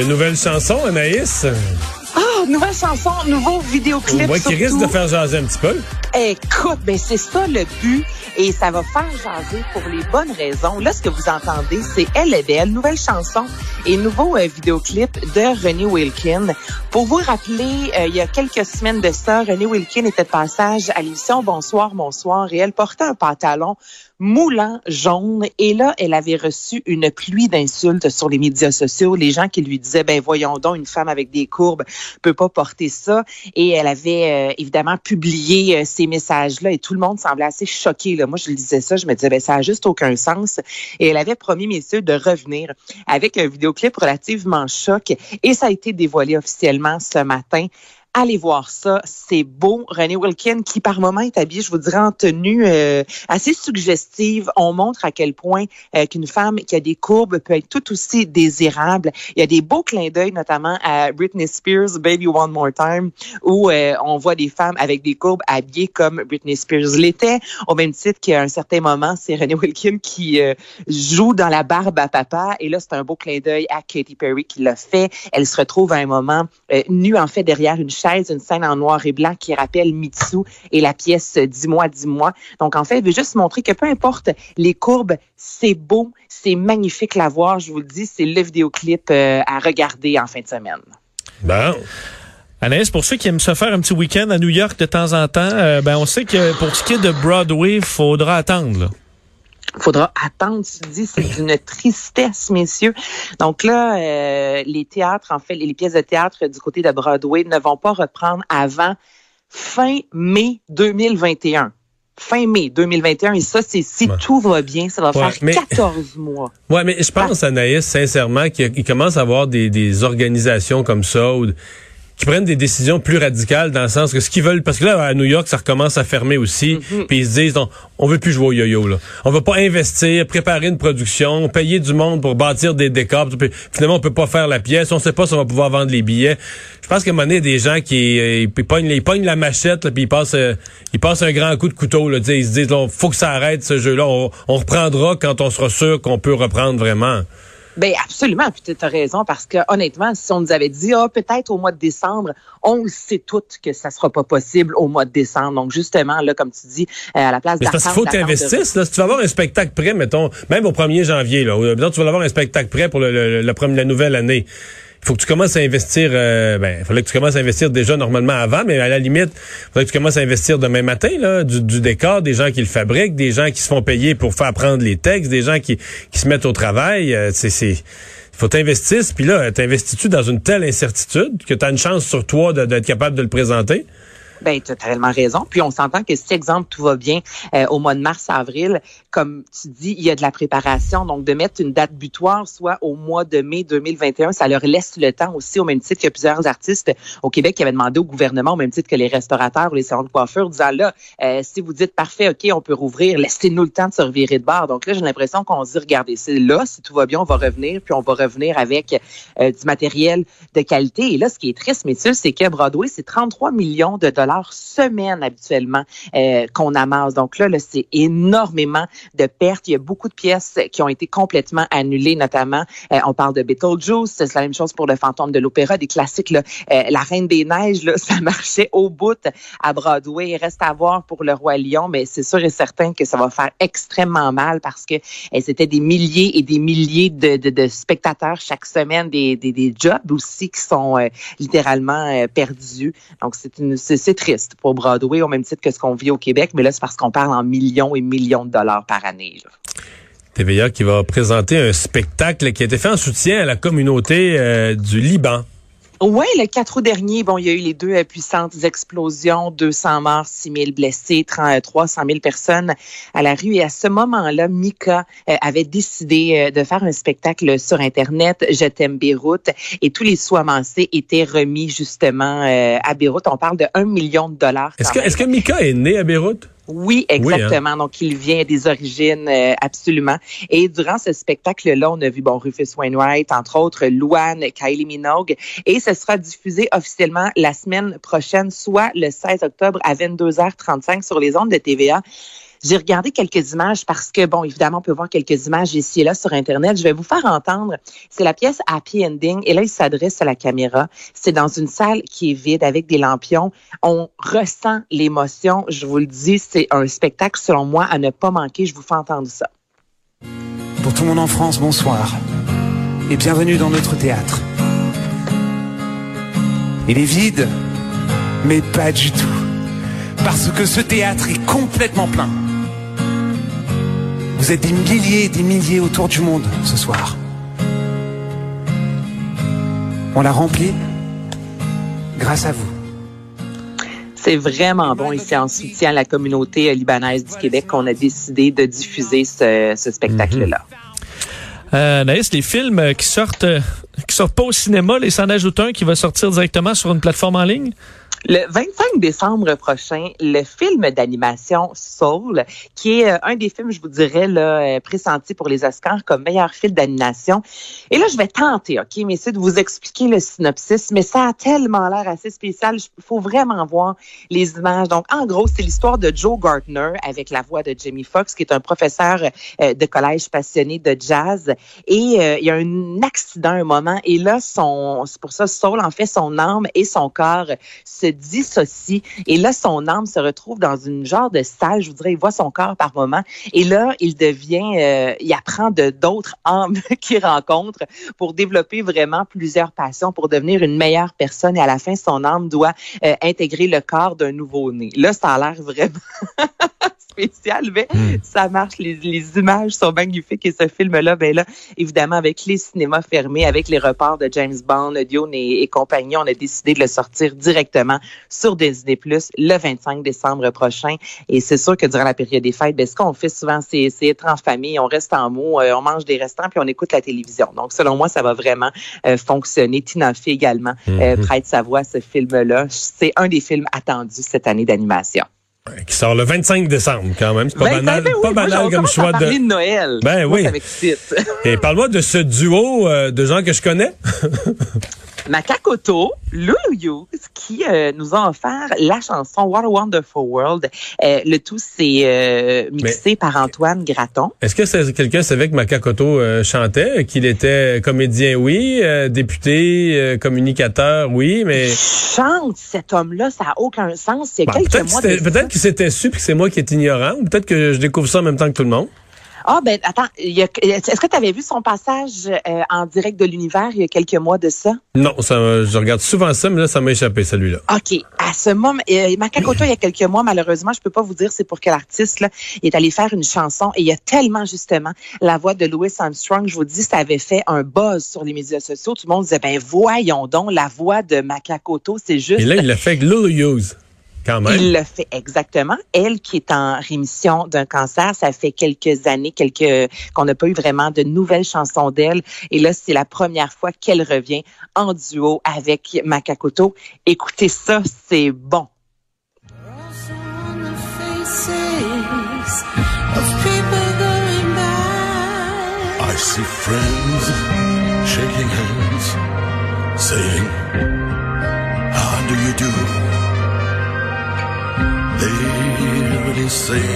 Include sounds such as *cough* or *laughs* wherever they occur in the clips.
une nouvelle chanson, Anaïs? Ah, nouvelle chanson, nouveau vidéoclip. Moi qui risque de faire jaser un petit peu. Écoute, ben c'est ça le but et ça va faire jaser pour les bonnes raisons. Là, ce que vous entendez, c'est belle, nouvelle chanson et nouveau euh, vidéoclip de René Wilkin. Pour vous rappeler, euh, il y a quelques semaines de ça, René Wilkin était de passage à l'émission Bonsoir, bonsoir et elle portait un pantalon moulant jaune. Et là, elle avait reçu une pluie d'insultes sur les médias sociaux. Les gens qui lui disaient, ben voyons donc, une femme avec des courbes peut pas porter ça. Et elle avait euh, évidemment publié euh, ces messages-là et tout le monde semblait assez choqué. Là. Moi, je lisais ça, je me disais, ben ça a juste aucun sens. Et elle avait promis, messieurs, de revenir avec un vidéoclip relativement choc. Et ça a été dévoilé officiellement ce matin. Allez voir ça, c'est beau. René Wilkin, qui par moment est habillé, je vous dirais, en tenue euh, assez suggestive. On montre à quel point euh, qu'une femme qui a des courbes peut être tout aussi désirable. Il y a des beaux clins d'œil, notamment à Britney Spears, Baby One More Time, où euh, on voit des femmes avec des courbes habillées comme Britney Spears l'était. Au même titre qu'à un certain moment, c'est René Wilkin qui joue dans la barbe à papa. Et là, c'est un beau clin d'œil à Katy Perry qui l'a fait. Elle se retrouve à un moment nue, en fait, derrière une une scène en noir et blanc qui rappelle Mitsu et la pièce Dis-moi, dis-moi. Donc, en fait, elle veut juste montrer que peu importe les courbes, c'est beau, c'est magnifique à voir. Je vous le dis, c'est le vidéoclip euh, à regarder en fin de semaine. Bon. Anaïs, pour ceux qui aiment se faire un petit week-end à New York de temps en temps, euh, ben on sait que pour ce qui est de Broadway, il faudra attendre. Il faudra attendre, tu dis, c'est une tristesse, messieurs. Donc là, euh, les théâtres, en fait, les pièces de théâtre du côté de Broadway ne vont pas reprendre avant fin mai 2021 fin mai 2021. Et ça, c'est si tout va bien, ça va faire 14 mois. Ouais, mais je pense, Anaïs, sincèrement, qu'il commence à avoir des, des organisations comme ça ou qui prennent des décisions plus radicales dans le sens que ce qu'ils veulent, parce que là, à New York, ça recommence à fermer aussi, mhm. puis ils se disent, on, on veut plus jouer au yo-yo, là. On va pas investir, préparer une production, payer du monde pour bâtir des décors, puis finalement, on peut pas faire la pièce, on sait pas si on va pouvoir vendre les billets. Je pense qu'à un moment donné, des gens qui euh, ils pognent, ils pognent la machette, puis ils passent, euh, ils passent un grand coup de couteau, là, ils se disent, là, faut que ça arrête, ce jeu-là, on, on reprendra quand on sera sûr qu'on peut reprendre vraiment. Ben absolument, puis tu as raison parce que honnêtement, si on nous avait dit ah peut-être au mois de décembre, on le sait toutes que ça sera pas possible au mois de décembre. Donc justement là comme tu dis euh, à la place d'attendre parce qu'il faut t'investir là, si tu vas avoir un spectacle prêt mettons même au 1er janvier là, tu vas avoir un spectacle prêt pour le, le, la nouvelle année faut que tu commences à investir. Euh, ben, il fallait que tu commences à investir déjà normalement avant, mais à la limite, il que tu commences à investir demain matin là, du, décor, des gens qui le fabriquent, des gens qui se font payer pour faire prendre les textes, des gens qui, qui se mettent au travail. Euh, c'est, c'est, faut t'investir. Puis là, t'investis-tu dans une telle incertitude que tu as une chance sur toi d'être capable de le présenter? Ben, tu as tellement raison. Puis on s'entend que si, exemple, tout va bien euh, au mois de mars, avril, comme tu dis, il y a de la préparation. Donc, de mettre une date butoir, soit au mois de mai 2021, ça leur laisse le temps aussi, au même titre qu'il y a plusieurs artistes au Québec qui avaient demandé au gouvernement, au même titre que les restaurateurs ou les salons de coiffure, disant là, euh, si vous dites parfait, OK, on peut rouvrir, laissez-nous le temps de se revirer de bord. Donc là, j'ai l'impression qu'on se dit, regardez, c'est là, si tout va bien, on va revenir, puis on va revenir avec euh, du matériel de qualité. Et là, ce qui est triste, messieurs, c'est que Broadway, c'est 33 millions de dollars semaine habituellement euh, qu'on amasse. Donc là, là c'est énormément de pertes. Il y a beaucoup de pièces qui ont été complètement annulées, notamment, euh, on parle de Beetlejuice, c'est la même chose pour le fantôme de l'opéra, des classiques, là, euh, La Reine des Neiges, là, *laughs* ça marchait au bout à Broadway. Il reste à voir pour le Roi Lion, mais c'est sûr et certain que ça va faire extrêmement mal parce que c'était des milliers et des milliers de, spectateurs chaque semaine, des, jobs aussi qui sont littéralement perdus. Donc c'est une c'est triste pour Broadway, au même titre que ce qu'on vit au Québec, mais là, c'est parce qu'on parle en millions et millions de dollars par année. TVA qui va présenter un spectacle qui a été fait en soutien à la communauté euh, du Liban. Oui, le 4 août dernier, bon, il y a eu les deux euh, puissantes explosions, 200 morts, 6 000 blessés, 300 000 personnes à la rue. Et à ce moment-là, Mika euh, avait décidé euh, de faire un spectacle sur Internet, Je t'aime Beyrouth, et tous les sous amassés étaient remis justement à Beyrouth. On parle de 1 million de dollars. Est-ce que, que Mika est né à Beyrouth? Oui, hein. exactement. Donc, il vient des origines, euh, absolument. Et durant ce spectacle-là, on a vu, bon, Rufus Wainwright, entre autres, Luan, Kylie Minogue. Et ce sera diffusé officiellement la semaine prochaine, soit le 16 octobre à 22h35 sur les ondes de TVA. J'ai regardé quelques images parce que, bon, évidemment, on peut voir quelques images ici et là sur Internet. Je vais vous faire entendre. C'est la pièce Happy Ending. Et là, il s'adresse à la caméra. C'est dans une salle qui est vide avec des lampions. On ressent l'émotion. Je vous le dis, c'est un spectacle, selon moi, à ne pas manquer. Je vous fais entendre ça. Pour tout le monde en France, bonsoir. Et bienvenue dans notre théâtre. Il est vide, mais pas du tout. Parce que ce théâtre est complètement plein. Vous êtes des milliers et des milliers autour du monde ce soir. On l'a rempli grâce à vous. C'est vraiment bon ici en soutien à la communauté libanaise du Québec qu'on a décidé de diffuser ce, ce spectacle-là. Euh, Naïs, les films qui sortent, qui sortent pas au cinéma, les s'en ajoutent un qui va sortir directement sur une plateforme en ligne? Le 25 décembre prochain, le film d'animation Soul, qui est euh, un des films, je vous dirais, là, euh, pressenti pour les Oscars comme meilleur film d'animation. Et là, je vais tenter, OK, mais c'est de vous expliquer le synopsis, mais ça a tellement l'air assez spécial. Il faut vraiment voir les images. Donc, en gros, c'est l'histoire de Joe Gardner avec la voix de Jamie Foxx, qui est un professeur euh, de collège passionné de jazz. Et il y a un accident, un moment, et là, son, c'est pour ça, Soul, en fait, son âme et son corps se dissocie. Et là, son âme se retrouve dans une genre de salle, je vous dirais, il voit son corps par moment. Et là, il devient, euh, il apprend de d'autres âmes *laughs* qu'il rencontre pour développer vraiment plusieurs passions, pour devenir une meilleure personne. Et à la fin, son âme doit euh, intégrer le corps d'un nouveau-né. Là, ça a l'air vraiment spécial, mais hmm. ça marche. Les, les, images sont magnifiques et ce film-là, ben là, évidemment, avec les cinémas fermés, avec les reports de James Bond, Dune et, et compagnie, on a décidé de le sortir directement sur Disney Plus le 25 décembre prochain. Et c'est sûr que durant la période des fêtes, ben, ce qu'on fait souvent, c'est être en famille, on reste en mots, euh, on mange des restaurants puis on écoute la télévision. Donc, selon moi, ça va vraiment euh, fonctionner. Tina Fey également euh, mhm. prête sa voix à ce film-là. C'est un des films attendus cette année d'animation. Qui sort le 25 décembre, quand même. C'est pas ben, banal, ben pas banal comme choix de. de Noël. Ben oui. Et parle-moi de ce duo de gens que je connais. *laughs* Makakoto, Lulu qui euh, nous a offert la chanson What a Wonderful World. Euh, le tout, c'est euh, mixé par Antoine Graton. Est-ce que quelqu'un savait que Makakoto chantait, qu'il était comédien, oui, député, communicateur, oui, mais... chante, cet homme-là, ça n'a aucun sens. Peut-être qu'il s'était su puis que c'est moi qui est ignorant, ou peut-être que je découvre ça en même temps que tout le monde. Ah ben attends, est-ce que tu avais vu son passage euh, en direct de l'univers il y a quelques mois de ça? Non, ça, je regarde souvent ça, mais là ça m'a échappé celui-là. Ok, à ce moment, euh, Macacoto il y a quelques mois, malheureusement, je peux pas vous dire c'est pour quel artiste là, il est allé faire une chanson et il y a tellement justement la voix de Louis Armstrong, je vous dis, ça avait fait un buzz sur les médias sociaux. Tout le monde disait ben voyons donc la voix de Macacoto, c'est juste. Et là il l'a fait avec Hughes. Il le fait exactement. Elle qui est en rémission d'un cancer, ça fait quelques années, quelques qu'on n'a pas eu vraiment de nouvelles chansons d'elle. Et là, c'est la première fois qu'elle revient en duo avec Makakoto. Écoutez ça, c'est bon. I see friends shaking hands, saying, How do you do? Sing.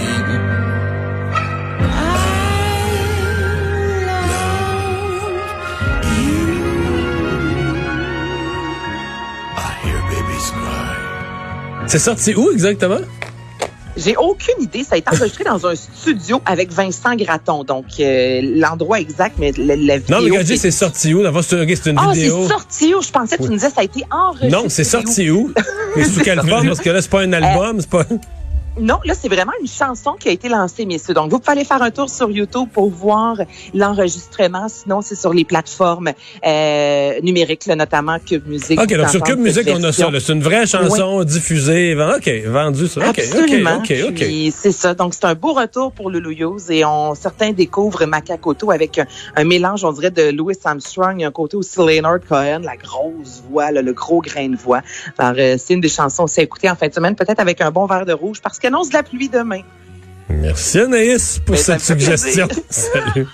C'est sorti où exactement? J'ai aucune idée. Ça a été enregistré dans un studio avec Vincent Gratton. Donc, euh, l'endroit exact, mais la, la vidéo... Non, mais regardez, c'est sorti où? c'est une ah, vidéo. c'est sorti où? Je pensais que tu me disais ça a été enregistré. Non, c'est sorti où? *laughs* Et sous quelle forme? Parce que là, c'est pas un album, c'est pas... Non, là, c'est vraiment une chanson qui a été lancée, messieurs. Donc, vous pouvez aller faire un tour sur YouTube pour voir l'enregistrement. Sinon, c'est sur les plateformes euh, numériques, là, notamment Cube Music. OK, donc sur Cube Music, on a ça. C'est une vraie chanson diffusée. OK, vendue ça. OK, Absolument. OK, OK, C'est ça. Donc, c'est un beau retour pour Louis et on, certains découvrent Macacoto avec un, mélange, on dirait, de Louis Armstrong. Il y a un côté aussi Leonard Cohen, la grosse voix, le gros grain de voix. Alors, euh, c'est une des chansons à écouter en fin de semaine, peut-être avec un bon verre de rouge parce que annonce de la pluie demain. Merci Anaïs pour cette suggestion. *laughs* Salut.